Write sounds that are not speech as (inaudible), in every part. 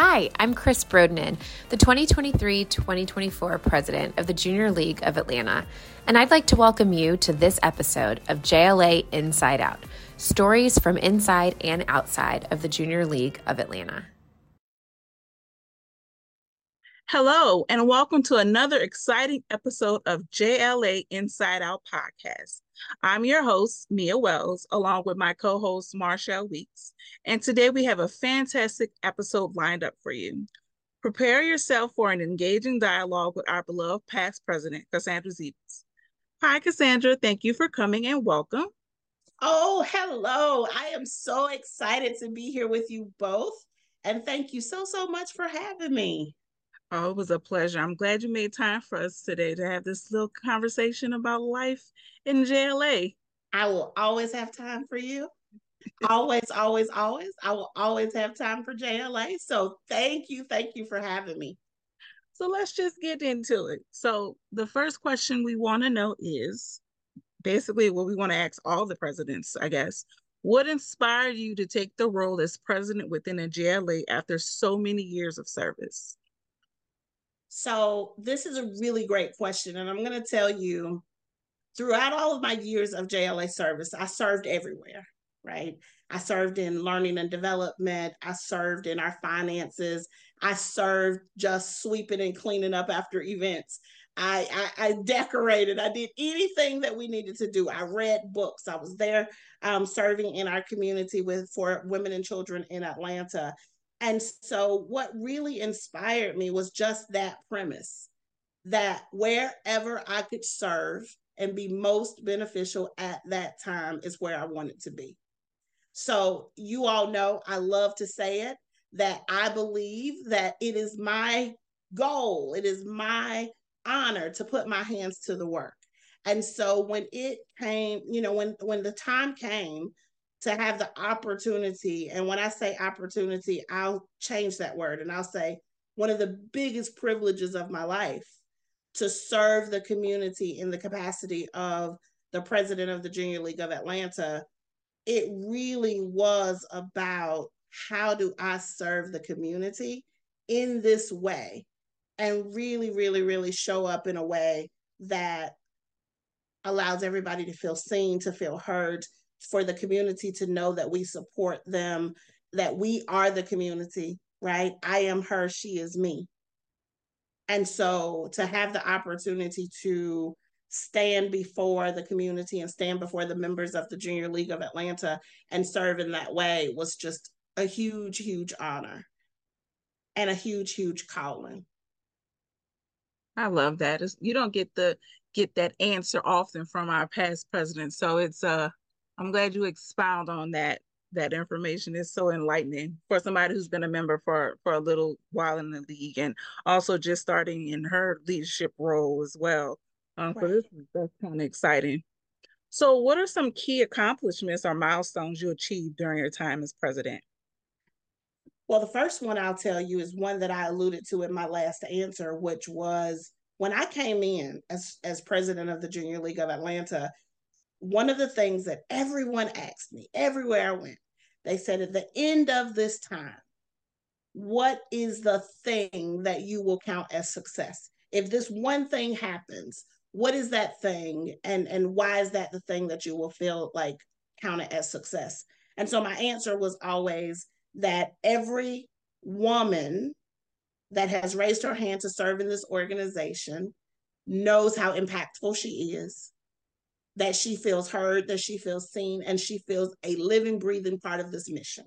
Hi, I'm Chris Brodnan, the 2023 2024 president of the Junior League of Atlanta, and I'd like to welcome you to this episode of JLA Inside Out stories from inside and outside of the Junior League of Atlanta. Hello, and welcome to another exciting episode of JLA Inside Out podcast. I'm your host, Mia Wells, along with my co host, Marshall Weeks. And today we have a fantastic episode lined up for you. Prepare yourself for an engaging dialogue with our beloved past president, Cassandra Seibles. Hi, Cassandra. Thank you for coming and welcome. Oh, hello. I am so excited to be here with you both. And thank you so, so much for having me. Oh, it was a pleasure. I'm glad you made time for us today to have this little conversation about life in JLA. I will always have time for you. always, always, always. I will always have time for JLA. So thank you. Thank you for having me. So let's just get into it. So the first question we want to know is basically what we want to ask all the presidents, I guess. What inspired you to take the role as president within a JLA after so many years of service? So, this is a really great question. And I'm going to tell you throughout all of my years of JLA service, I served everywhere, right? I served in learning and development. I served in our finances. I served just sweeping and cleaning up after events. I, I, I decorated. I did anything that we needed to do. I read books. I was there um, serving in our community with for women and children in Atlanta. And so, what really inspired me was just that premise that wherever I could serve and be most beneficial at that time is where I wanted to be. So, you all know I love to say it that I believe that it is my goal, it is my honor to put my hands to the work. And so when it came, you know, when when the time came to have the opportunity. And when I say opportunity, I'll change that word and I'll say one of the biggest privileges of my life to serve the community in the capacity of the president of the Junior League of Atlanta. It really was about how do I serve the community in this way and really, really, really show up in a way that allows everybody to feel seen, to feel heard, for the community to know that we support them, that we are the community, right? I am her, she is me. And so to have the opportunity to stand before the community and stand before the members of the Junior League of Atlanta and serve in that way was just a huge, huge honor and a huge, huge calling. I love that. You don't get the get that answer often from our past presidents, so it's uh I'm glad you expound on that. That information is so enlightening for somebody who's been a member for for a little while in the league, and also just starting in her leadership role as well. Um, right. So this that's kind of exciting. So, what are some key accomplishments or milestones you achieved during your time as president? Well, the first one I'll tell you is one that I alluded to in my last answer, which was when I came in as, as president of the Junior League of Atlanta, one of the things that everyone asked me everywhere I went, they said at the end of this time, what is the thing that you will count as success? If this one thing happens, what is that thing and and why is that the thing that you will feel like counted as success? And so my answer was always that every woman that has raised her hand to serve in this organization knows how impactful she is that she feels heard, that she feels seen, and she feels a living, breathing part of this mission.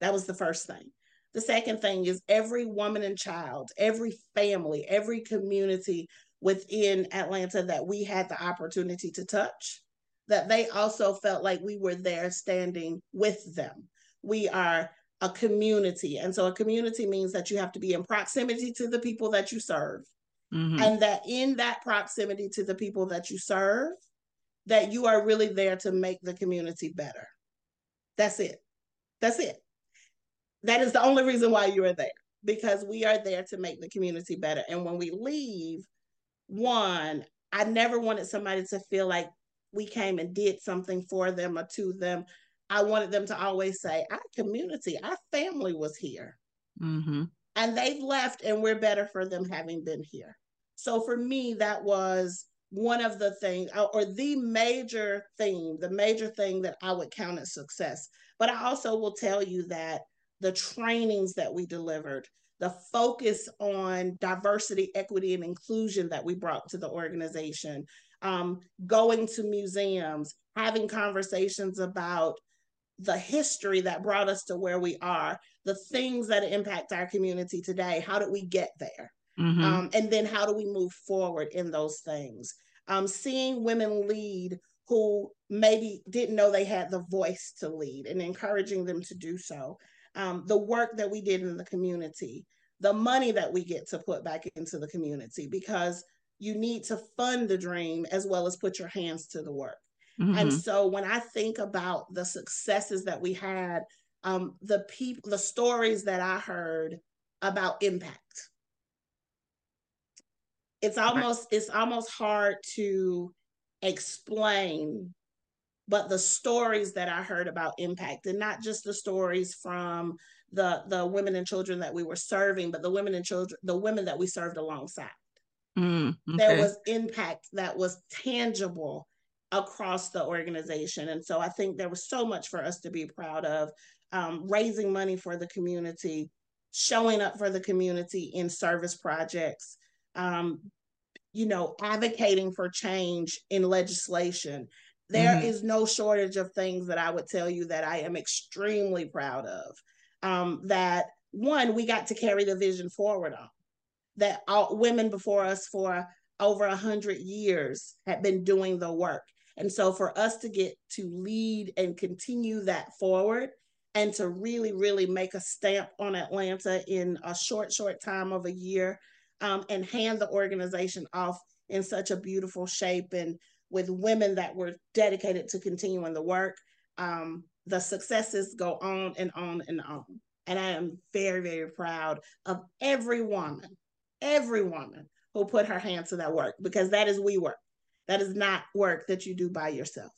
That was the first thing. The second thing is every woman and child, every family, every community within Atlanta that we had the opportunity to touch, that they also felt like we were there standing with them. We are a community. And so a community means that you have to be in proximity to the people that you serve. Mm-hmm. And that in that proximity to the people that you serve, that you are really there to make the community better. That's it. That's it. That is the only reason why you are there because we are there to make the community better. And when we leave, one, I never wanted somebody to feel like we came and did something for them or to them. I wanted them to always say, Our community, our family was here. Mm-hmm. And they've left, and we're better for them having been here. So for me, that was one of the things, or the major theme, the major thing that I would count as success. But I also will tell you that the trainings that we delivered, the focus on diversity, equity, and inclusion that we brought to the organization, um, going to museums, having conversations about the history that brought us to where we are, the things that impact our community today. How did we get there? Mm-hmm. Um, and then how do we move forward in those things? Um, seeing women lead who maybe didn't know they had the voice to lead and encouraging them to do so. Um, the work that we did in the community, the money that we get to put back into the community, because you need to fund the dream as well as put your hands to the work. Mm-hmm. And so when I think about the successes that we had, um, the people, the stories that I heard about impact, it's almost it's almost hard to explain but the stories that i heard about impact and not just the stories from the the women and children that we were serving but the women and children the women that we served alongside. Mm, okay. there was impact that was tangible across the organization. And so i think there was so much for us to be proud of um, raising money for the community showing up for the community in service projects um, you know, advocating for change in legislation. There mm-hmm. is no shortage of things that I would tell you that I am extremely proud of. Um, that one, we got to carry the vision forward on. That all women before us for over a hundred years had been doing the work. And so for us to get to lead and continue that forward and to really, really make a stamp on Atlanta in a short, short time of a year um, and hand the organization off in such a beautiful shape and with women that were dedicated to continuing the work. Um, the successes go on and on and on. And I am very, very proud of every woman, every woman who put her hand to that work because that is we work. That is not work that you do by yourself.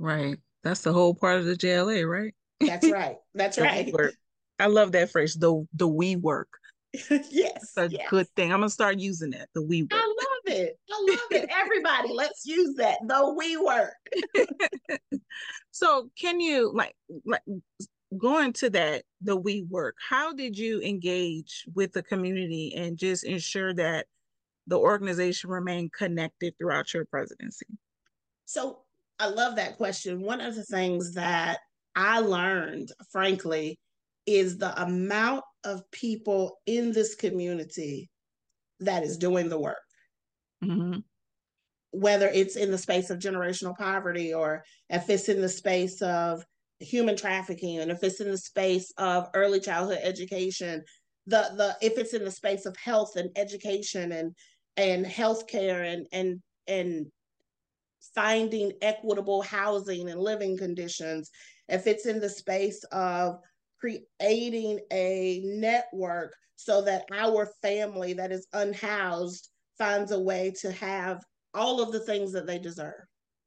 Right. That's the whole part of the JLA, right? That's right. That's (laughs) right. I love that phrase, the the we work. (laughs) yes. That's a yes. good thing. I'm gonna start using that. The we work. I love it. I love it. Everybody, let's use that. The we work. (laughs) so can you like like going to that, the we work, how did you engage with the community and just ensure that the organization remained connected throughout your presidency? So I love that question. One of the things that I learned, frankly, is the amount of people in this community that is doing the work. Mm-hmm. Whether it's in the space of generational poverty or if it's in the space of human trafficking and if it's in the space of early childhood education, the the if it's in the space of health and education and and healthcare and and and finding equitable housing and living conditions, if it's in the space of creating a network so that our family that is unhoused finds a way to have all of the things that they deserve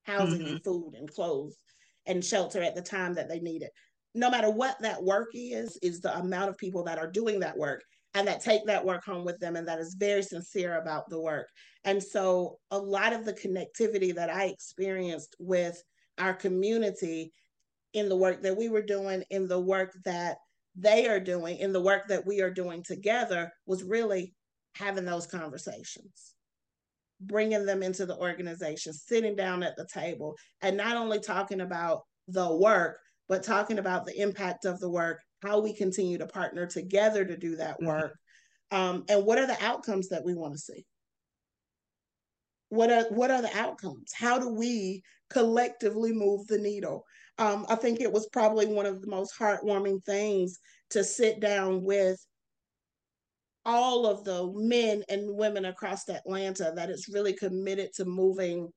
housing mm-hmm. and food and clothes and shelter at the time that they need it no matter what that work is is the amount of people that are doing that work and that take that work home with them and that is very sincere about the work and so a lot of the connectivity that i experienced with our community in the work that we were doing, in the work that they are doing, in the work that we are doing together, was really having those conversations, bringing them into the organization, sitting down at the table, and not only talking about the work, but talking about the impact of the work, how we continue to partner together to do that mm-hmm. work, um, and what are the outcomes that we want to see what are what are the outcomes how do we collectively move the needle um, I think it was probably one of the most heartwarming things to sit down with all of the men and women across Atlanta that is really committed to moving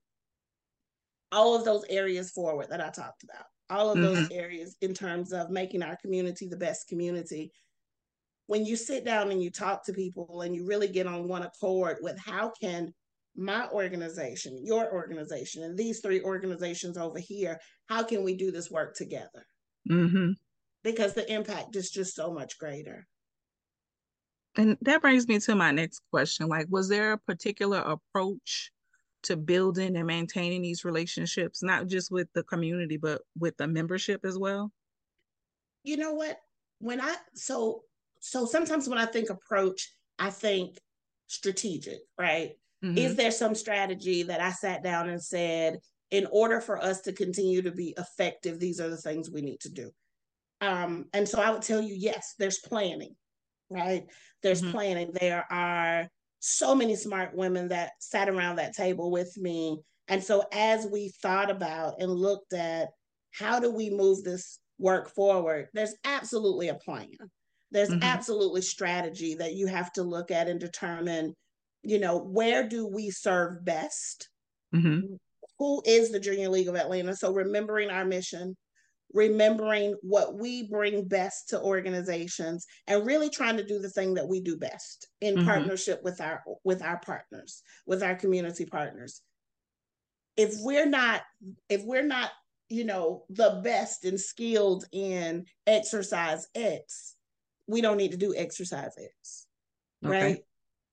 all of those areas forward that I talked about. All of mm-hmm. those areas in terms of making our community the best community. When you sit down and you talk to people and you really get on one accord with how can my organization, your organization, and these three organizations over here, how can we do this work together? Mm-hmm. Because the impact is just so much greater. And that brings me to my next question. Like, was there a particular approach to building and maintaining these relationships, not just with the community, but with the membership as well? You know what? When I so so sometimes when I think approach, I think strategic, right? Mm-hmm. Is there some strategy that I sat down and said, in order for us to continue to be effective, these are the things we need to do? Um, and so I would tell you, yes, there's planning, right? There's mm-hmm. planning. There are so many smart women that sat around that table with me. And so as we thought about and looked at how do we move this work forward, there's absolutely a plan. There's mm-hmm. absolutely strategy that you have to look at and determine, you know, where do we serve best? Mm-hmm. Who is the Junior League of Atlanta? So remembering our mission, remembering what we bring best to organizations and really trying to do the thing that we do best in mm-hmm. partnership with our with our partners with our community partners if we're not if we're not you know the best and skilled in exercise x we don't need to do exercise x okay. right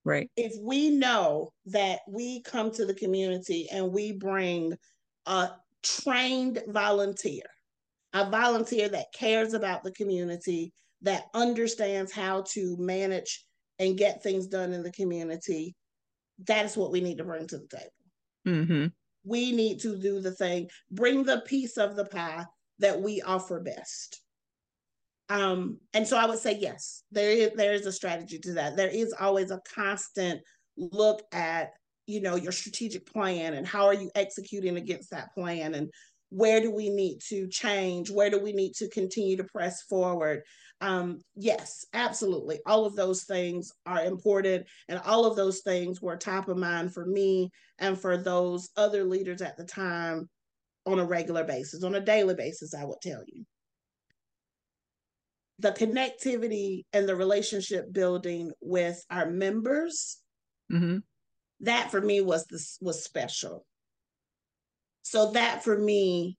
right if we know that we come to the community and we bring a trained volunteer a volunteer that cares about the community, that understands how to manage and get things done in the community. That is what we need to bring to the table. Mm-hmm. We need to do the thing, bring the piece of the pie that we offer best. Um, and so I would say yes, there is there is a strategy to that. There is always a constant look at you know your strategic plan and how are you executing against that plan and where do we need to change? Where do we need to continue to press forward? Um, yes absolutely. All of those things are important and all of those things were top of mind for me and for those other leaders at the time on a regular basis on a daily basis i would tell you the connectivity and the relationship building with our members mm-hmm. that for me was this was special so that for me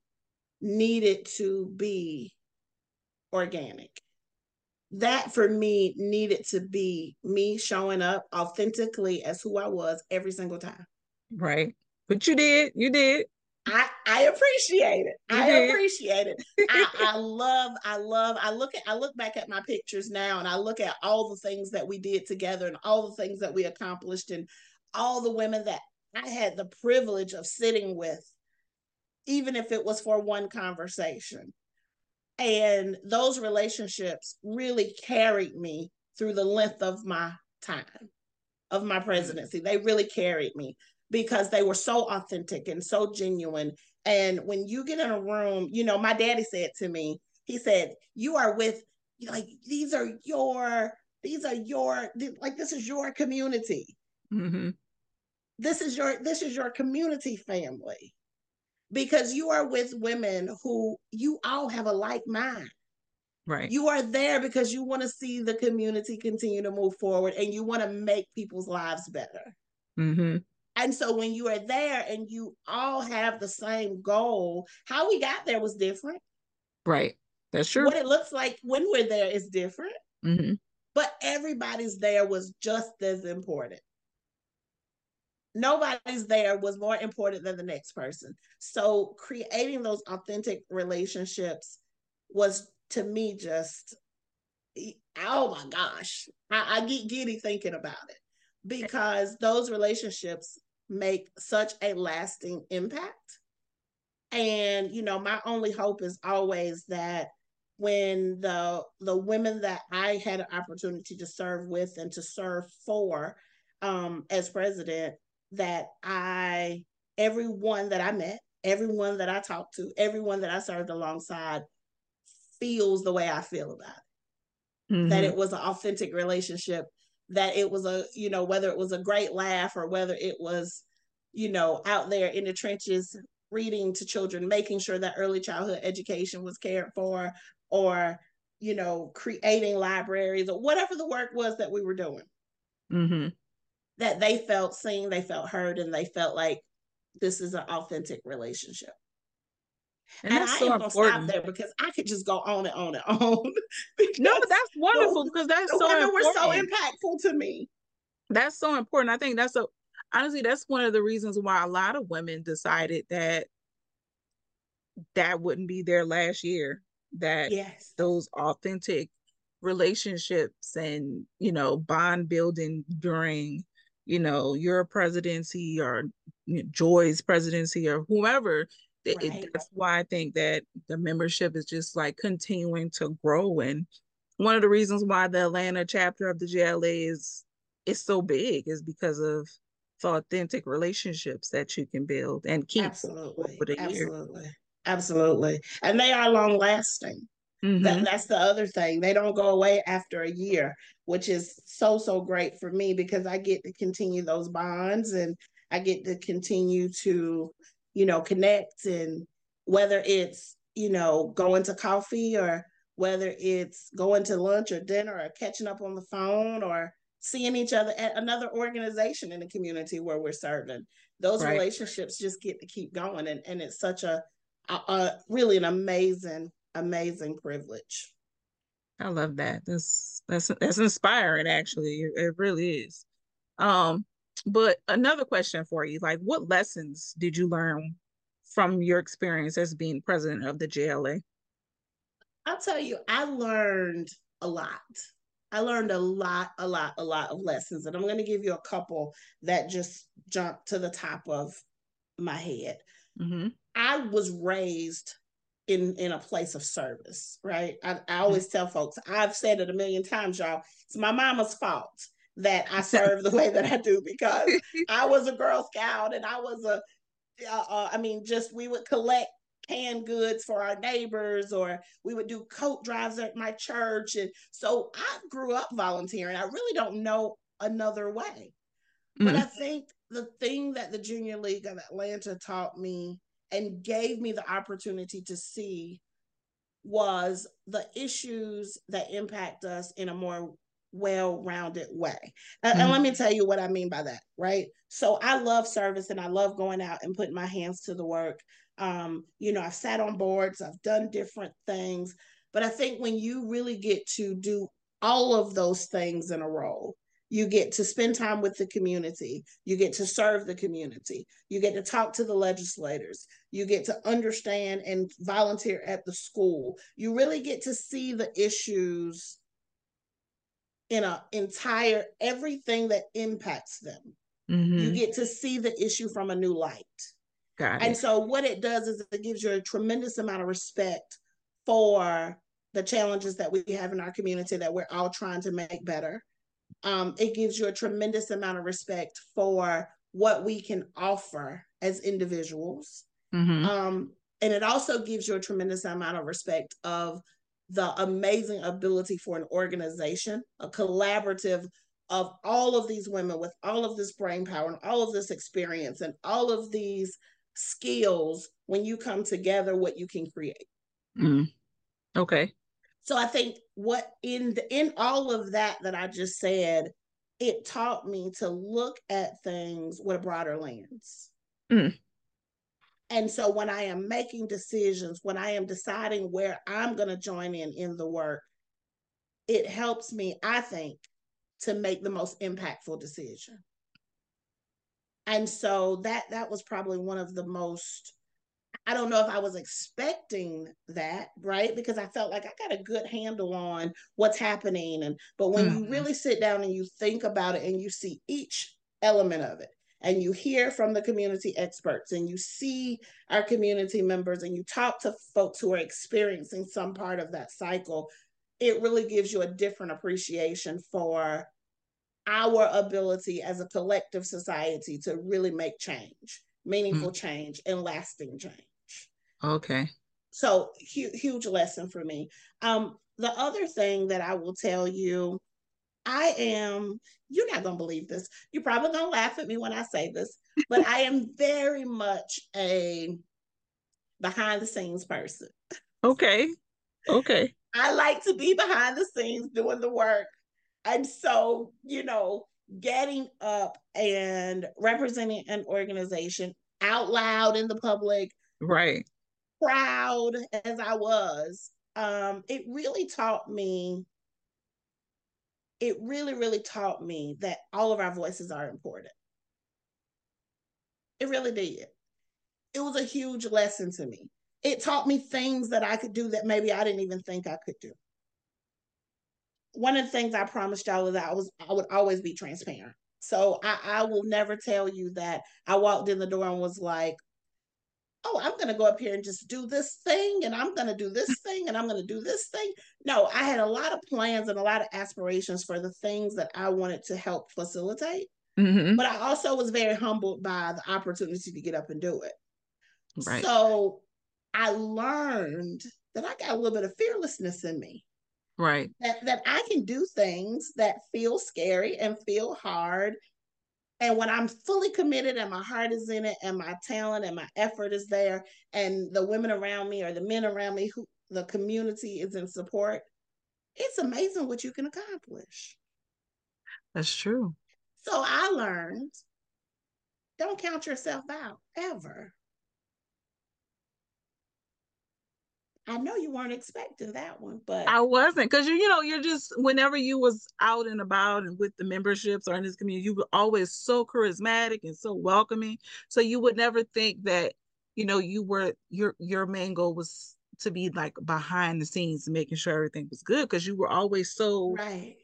needed to be organic. That for me needed to be me showing up authentically as who I was every single time. Right. But you did. You did. I, I appreciate it. I mm-hmm. appreciate it. I, I love, I love, I look at I look back at my pictures now and I look at all the things that we did together and all the things that we accomplished and all the women that I had the privilege of sitting with even if it was for one conversation. And those relationships really carried me through the length of my time, of my mm-hmm. presidency. They really carried me because they were so authentic and so genuine. And when you get in a room, you know, my daddy said to me, he said, You are with, like, these are your, these are your, like, this is your community. Mm-hmm. This is your, this is your community family because you are with women who you all have a like mind. Right. You are there because you want to see the community continue to move forward and you want to make people's lives better. Mm-hmm. And so when you are there and you all have the same goal, how we got there was different. Right. That's true. What it looks like when we're there is different. Mm-hmm. But everybody's there was just as important nobody's there was more important than the next person. So creating those authentic relationships was to me just oh my gosh. I, I get giddy thinking about it because those relationships make such a lasting impact. And you know, my only hope is always that when the the women that I had an opportunity to serve with and to serve for um, as president that I, everyone that I met, everyone that I talked to, everyone that I served alongside feels the way I feel about it. Mm-hmm. That it was an authentic relationship, that it was a, you know, whether it was a great laugh or whether it was, you know, out there in the trenches reading to children, making sure that early childhood education was cared for, or, you know, creating libraries or whatever the work was that we were doing. Mm-hmm that they felt seen, they felt heard, and they felt like this is an authentic relationship. And, and I so am gonna stop there because I could just go on and on and on. (laughs) no, but that's wonderful because that's so women important. were so impactful to me. That's so important. I think that's a honestly that's one of the reasons why a lot of women decided that that wouldn't be their last year. That yes, those authentic relationships and you know bond building during you know your presidency or Joy's presidency or whoever Right. It, that's why I think that the membership is just like continuing to grow. And one of the reasons why the Atlanta chapter of the JLA is is so big is because of the authentic relationships that you can build and keep absolutely absolutely year. absolutely and they are long lasting mm-hmm. that, that's the other thing they don't go away after a year which is so so great for me because i get to continue those bonds and i get to continue to you know, connect and whether it's, you know, going to coffee or whether it's going to lunch or dinner or catching up on the phone or seeing each other at another organization in the community where we're serving. Those right. relationships just get to keep going. And, and it's such a, a, a really an amazing, amazing privilege. I love that. That's that's that's inspiring actually. It, it really is. Um but another question for you, like what lessons did you learn from your experience as being president of the JLA? I'll tell you, I learned a lot. I learned a lot, a lot, a lot of lessons. And I'm going to give you a couple that just jumped to the top of my head. Mm-hmm. I was raised in in a place of service, right? I, I always mm-hmm. tell folks, I've said it a million times, y'all. It's my mama's fault that I serve the way that I do because I was a Girl Scout and I was a, uh, uh, I mean, just we would collect canned goods for our neighbors or we would do coat drives at my church. And so I grew up volunteering. I really don't know another way. Mm. But I think the thing that the Junior League of Atlanta taught me and gave me the opportunity to see was the issues that impact us in a more well-rounded way. Mm-hmm. And let me tell you what I mean by that, right? So I love service and I love going out and putting my hands to the work. Um, you know, I've sat on boards, I've done different things, but I think when you really get to do all of those things in a row, you get to spend time with the community you get to serve the community you get to talk to the legislators you get to understand and volunteer at the school you really get to see the issues in an entire everything that impacts them. Mm-hmm. You get to see the issue from a new light. And so what it does is it gives you a tremendous amount of respect for the challenges that we have in our community that we're all trying to make better. Um, it gives you a tremendous amount of respect for what we can offer as individuals. Mm-hmm. Um, and it also gives you a tremendous amount of respect of the amazing ability for an organization, a collaborative of all of these women with all of this brain power and all of this experience and all of these skills when you come together what you can create mm. okay so i think what in the, in all of that that i just said it taught me to look at things with a broader lens mm. And so when I am making decisions, when I am deciding where I'm going to join in in the work, it helps me, I think, to make the most impactful decision. And so that that was probably one of the most I don't know if I was expecting that, right? Because I felt like I got a good handle on what's happening and but when mm-hmm. you really sit down and you think about it and you see each element of it, and you hear from the community experts and you see our community members and you talk to folks who are experiencing some part of that cycle, it really gives you a different appreciation for our ability as a collective society to really make change, meaningful mm. change, and lasting change. Okay. So huge, huge lesson for me. Um, the other thing that I will tell you I am, you're not going to believe this. You're probably going to laugh at me when I say this, but I am (laughs) very much a behind the scenes person. Okay. Okay. I like to be behind the scenes doing the work. And so, you know, getting up and representing an organization out loud in the public. Right. proud as I was, um, it really taught me, it really, really taught me that all of our voices are important. It really did. It was a huge lesson to me. It taught me things that I could do that maybe I didn't even think I could do. One of the things I promised y'all was that I was I would always be transparent. So I, I will never tell you that I walked in the door and was like, oh, I'm going to go up here and just do this thing and I'm going to do this thing and I'm going to do this thing. No, I had a lot of plans and a lot of aspirations for the things that I wanted to help facilitate. Mm-hmm. But I also was very humbled by the opportunity to get up and do it. Right. So I learned that I got a little bit of fearlessness in me. Right. That that I can do things that feel scary and feel hard and when I'm fully committed and my heart is in it and my talent and my effort is there and the women around me or the men around me who the community is in support, it's amazing what you can accomplish. That's true. So I learned don't count yourself out ever. I know you weren't expecting that one, but I wasn't because you, you know, you're just whenever you was out and about and with the memberships or in this community, you were always so charismatic and so welcoming. So you would never think that, you know, you were your your main goal was to be like behind the scenes making sure everything was good because you were always so right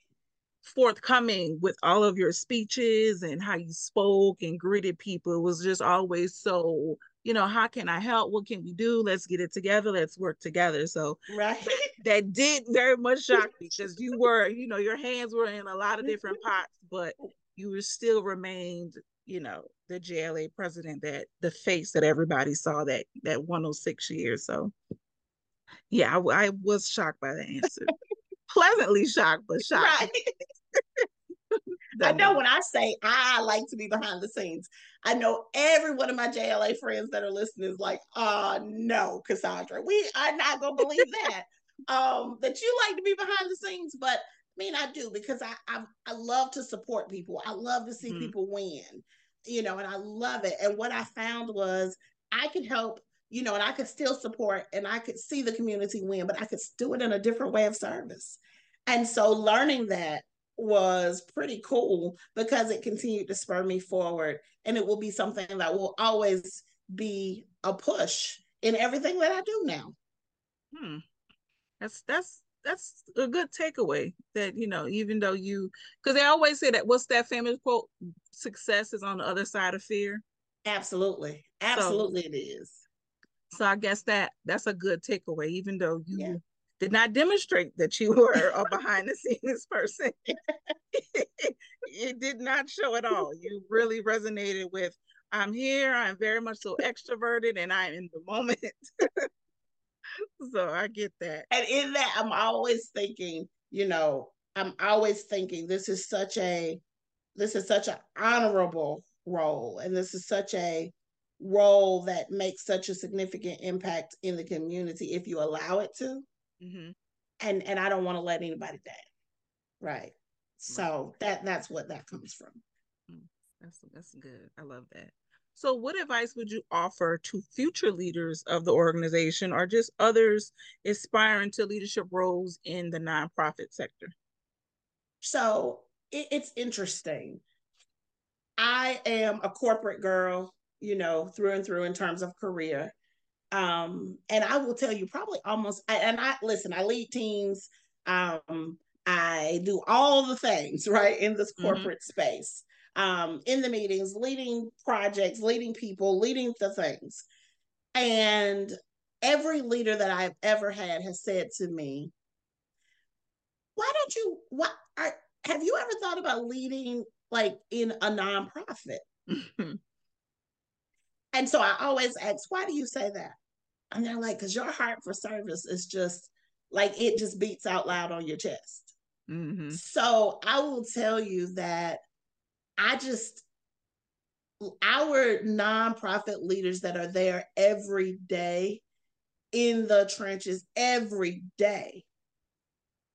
forthcoming with all of your speeches and how you spoke and greeted people. It was just always so you know, how can I help? What can we do? Let's get it together. Let's work together. So right. that did very much (laughs) shock me because you were, you know, your hands were in a lot of different mm-hmm. pots, but you were still remained, you know, the JLA president that the face that everybody saw that that 106 years. So yeah, I, I was shocked by the answer. (laughs) Pleasantly shocked, but shocked. Right. (laughs) I know when I say I like to be behind the scenes, I know every one of my JLA friends that are listening is like, oh no, Cassandra, we are not gonna believe that. um, that you like to be behind the scenes, but I mean I do because I I, I love to support people. I love to see mm-hmm. people win, you know, and I love it. And what I found was I could help you know, and I could still support and I could see the community win, but I could do it in a different way of service. And so learning that was pretty cool because it continued to spur me forward. And it will be something that will always be a push in everything that I do now. Hmm. That's that's that's a good takeaway that you know even though you because they always say that what's that famous quote? Success is on the other side of fear. Absolutely. Absolutely so, it is. So i guess that that's a good takeaway even though you yeah did not demonstrate that you were a behind the scenes person. (laughs) it did not show at all. You really resonated with I'm here, I'm very much so extroverted, and I'm in the moment. (laughs) so I get that. And in that, I'm always thinking, you know, I'm always thinking this is such a this is such an honorable role and this is such a role that makes such a significant impact in the community if you allow it to Mm-hmm. And and I don't want to let anybody down. Right. So right. that that's what that comes from. Mm, that's that's good. I love that. So, what advice would you offer to future leaders of the organization or just others aspiring to leadership roles in the nonprofit sector? So, it, it's interesting. I am a corporate girl, you know, through and through in terms of career. Um, and I will tell you probably almost and I listen, I lead teams, um, I do all the things (laughs) right in this mm-hmm. corporate mm-hmm. space. Um, in the meetings, leading projects, leading people, leading the things. And every leader that I've ever had has said to me, why don't you what are have you ever thought about leading like in a nonprofit? (laughs) and so I always ask, why do you say that? And they're like, because your heart for service is just like it just beats out loud on your chest. Mm-hmm. So I will tell you that I just, our nonprofit leaders that are there every day in the trenches, every day,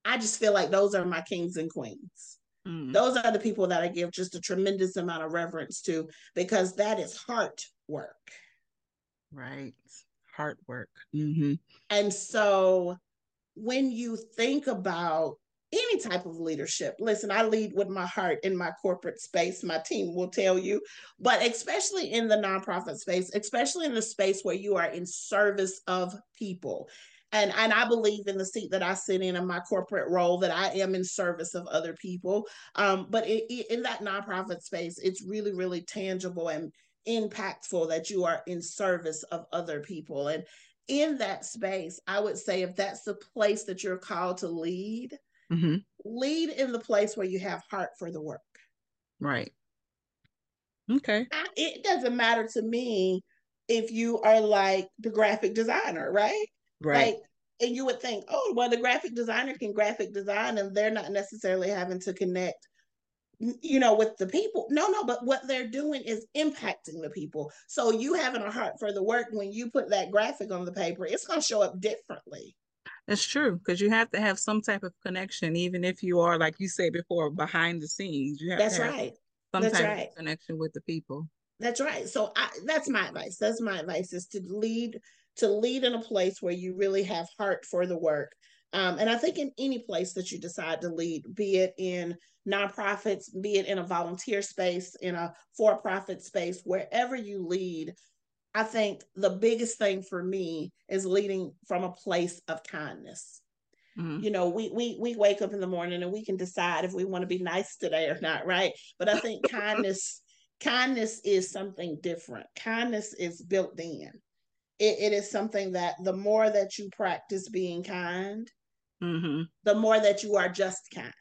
I just feel like those are my kings and queens. Mm. Those are the people that I give just a tremendous amount of reverence to because that is heart work. Right Hard work. Mm-hmm. And so when you think about any type of leadership. Listen, I lead with my heart in my corporate space. My team will tell you, but especially in the nonprofit space, especially in the space where you are in service of people. And, and I believe in the seat that I sit in in my corporate role that I am in service of other people. Um, but it, it, in that nonprofit space, it's really, really tangible and impactful that you are in service of other people. And in that space, I would say if that's the place that you're called to lead, Mm-hmm. Lead in the place where you have heart for the work. Right. Okay. I, it doesn't matter to me if you are like the graphic designer, right? Right. Like, and you would think, oh, well, the graphic designer can graphic design and they're not necessarily having to connect, you know, with the people. No, no, but what they're doing is impacting the people. So you having a heart for the work, when you put that graphic on the paper, it's going to show up differently. That's true because you have to have some type of connection, even if you are, like you said before, behind the scenes. You have that's right. Some that's type right. of connection with the people. That's right. So I, that's my advice. That's my advice is to lead to lead in a place where you really have heart for the work. Um, and I think in any place that you decide to lead, be it in nonprofits, be it in a volunteer space, in a for-profit space, wherever you lead, I think the biggest thing for me is leading from a place of kindness. Mm-hmm. You know, we we we wake up in the morning and we can decide if we want to be nice today or not, right? But I think kindness (laughs) kindness is something different. Kindness is built in. It, it is something that the more that you practice being kind, mm-hmm. the more that you are just kind,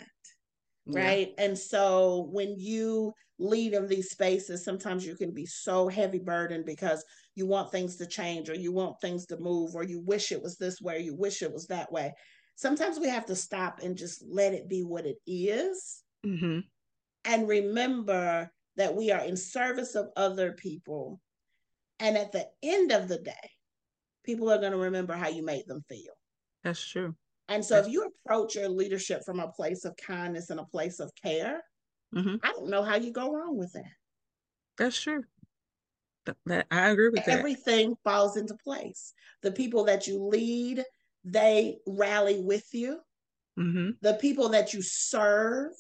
right? Yeah. And so when you lead in these spaces, sometimes you can be so heavy burdened because you want things to change or you want things to move or you wish it was this way, you wish it was that way. Sometimes we have to stop and just let it be what it is. Mm-hmm. And remember that we are in service of other people. And at the end of the day, people are going to remember how you made them feel. That's true. And so if you approach your leadership from a place of kindness and a place of care, mm-hmm. I don't know how you go wrong with that. That's true. That, I agree with that. Everything falls into place. The people that you lead, they rally with you. Mm-hmm. The people that you serve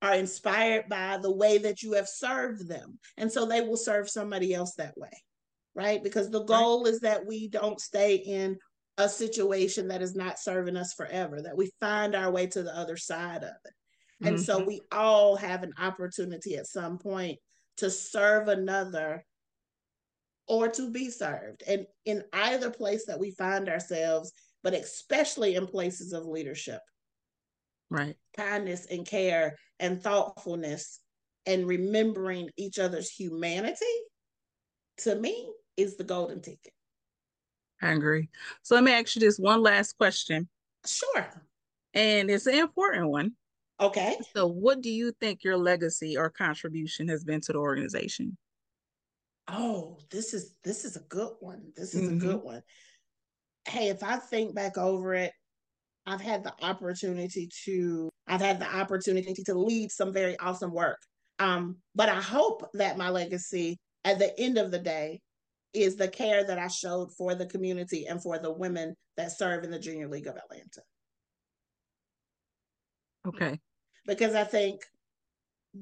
are inspired by the way that you have served them. And so they will serve somebody else that way, right? Because the goal right. is that we don't stay in a situation that is not serving us forever, that we find our way to the other side of it. And mm-hmm. so we all have an opportunity at some point to serve another or to be served. And in either place that we find ourselves, but especially in places of leadership. Right. Kindness and care and thoughtfulness and remembering each other's humanity to me is the golden ticket. I agree. So let me ask you this one last question. Sure. And it's an important one. Okay. So what do you think your legacy or contribution has been to the organization? oh, this is this is a good one. This is mm-hmm. a good one. Hey, if I think back over it, I've had the opportunity to I've had the opportunity to lead some very awesome work. Um, but I hope that my legacy at the end of the day is the care that I showed for the community and for the women that serve in the Junior League of Atlanta. Okay. Because I think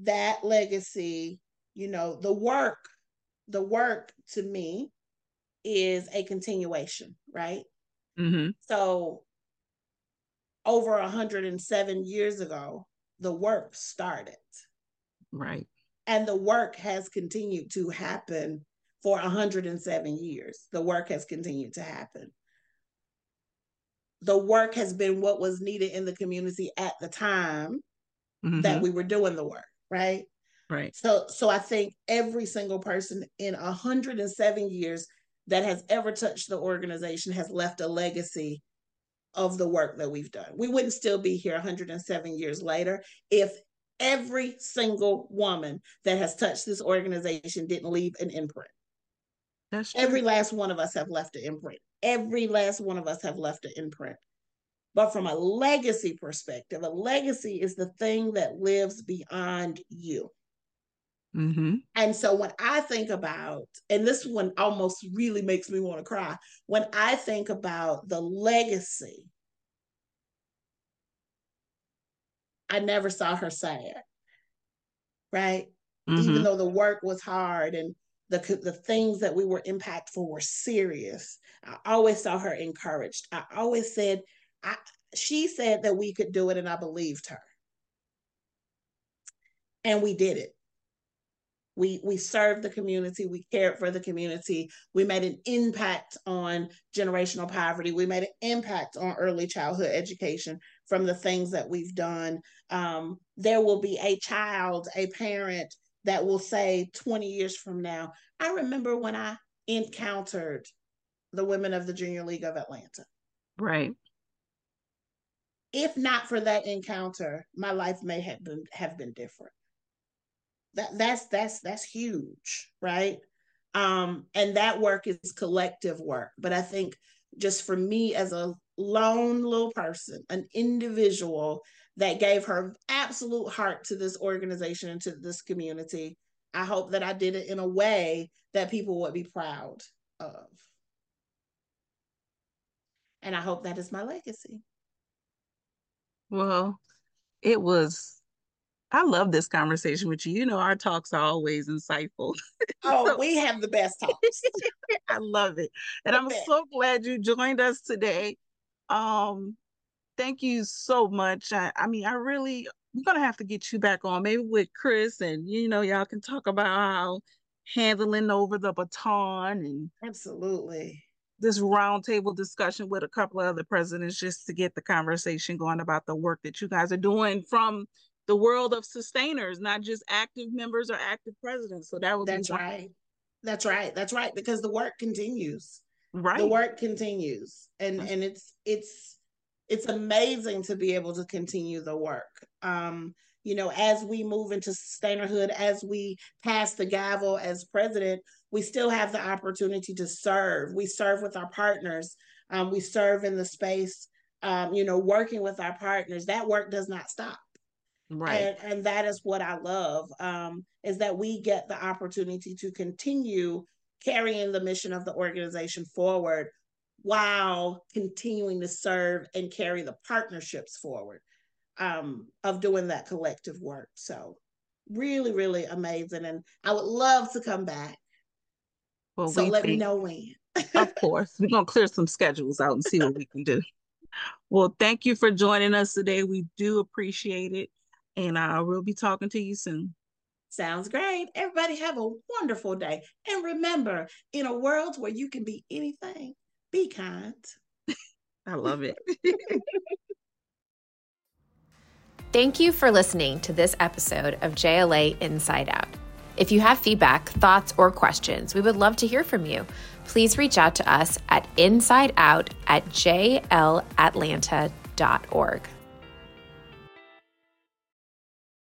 that legacy, you know, the work the work to me is a continuation, right? Mm-hmm. So over 107 years ago, the work started. Right. And the work has continued to happen for 107 years. The work has continued to happen. The work has been what was needed in the community at the time mm-hmm. that we were doing the work, right? Right. So so I think every single person in 107 years that has ever touched the organization has left a legacy of the work that we've done. We wouldn't still be here 107 years later if every single woman that has touched this organization didn't leave an imprint. That's true. Every last one of us have left an imprint. Every last one of us have left an imprint. But from a legacy perspective, a legacy is the thing that lives beyond you. Mm-hmm. And so when I think about, and this one almost really makes me want to cry, when I think about the legacy, I never saw her sad, right? Mm-hmm. Even though the work was hard and the, the things that we were impactful were serious, I always saw her encouraged. I always said, I, she said that we could do it, and I believed her. And we did it. We we served the community. We cared for the community. We made an impact on generational poverty. We made an impact on early childhood education from the things that we've done. Um, there will be a child a parent that will say 20 years from now i remember when i encountered the women of the junior league of atlanta. Right. If not for that encounter my life may have been have been different. That that's that's that's huge right? Um and that work is collective work. But i think just for me as a lone little person an individual that gave her absolute heart to this organization and to this community i hope that i did it in a way that people would be proud of and i hope that is my legacy well it was I love this conversation with you. You know, our talks are always insightful. (laughs) Oh, so, we have the best talks. (laughs) I love it. And I'm so glad you joined us today. Um, thank you so much. I, I mean, I really we're gonna have to get you back on, maybe with Chris, and you know, y'all can talk about how handling over the baton and absolutely this roundtable discussion with a couple of other presidents just to get the conversation going about the work that you guys are doing from the world of sustainers, not just active members or active presidents. So that would That's be right. That's right. That's right. Because the work continues. Right. The work continues. And and it's it's it's amazing to be able to continue the work. Um, you know, as we move into sustainerhood, as we pass the gavel as president, we still have the opportunity to serve. We serve with our partners. Um, we serve in the space, um, you know, working with our partners. That work does not stop. Right. And, and that is what I love um, is that we get the opportunity to continue carrying the mission of the organization forward while continuing to serve and carry the partnerships forward um, of doing that collective work. So, really, really amazing. And I would love to come back. Well, so we let think, me know when. of course. We're going to clear some schedules out and see what we can do. Well, thank you for joining us today. We do appreciate it and I will be talking to you soon. Sounds great. Everybody have a wonderful day. And remember, in a world where you can be anything, be kind. I love it. (laughs) Thank you for listening to this episode of JLA Inside Out. If you have feedback, thoughts, or questions, we would love to hear from you. Please reach out to us at insideout at jlatlanta.org.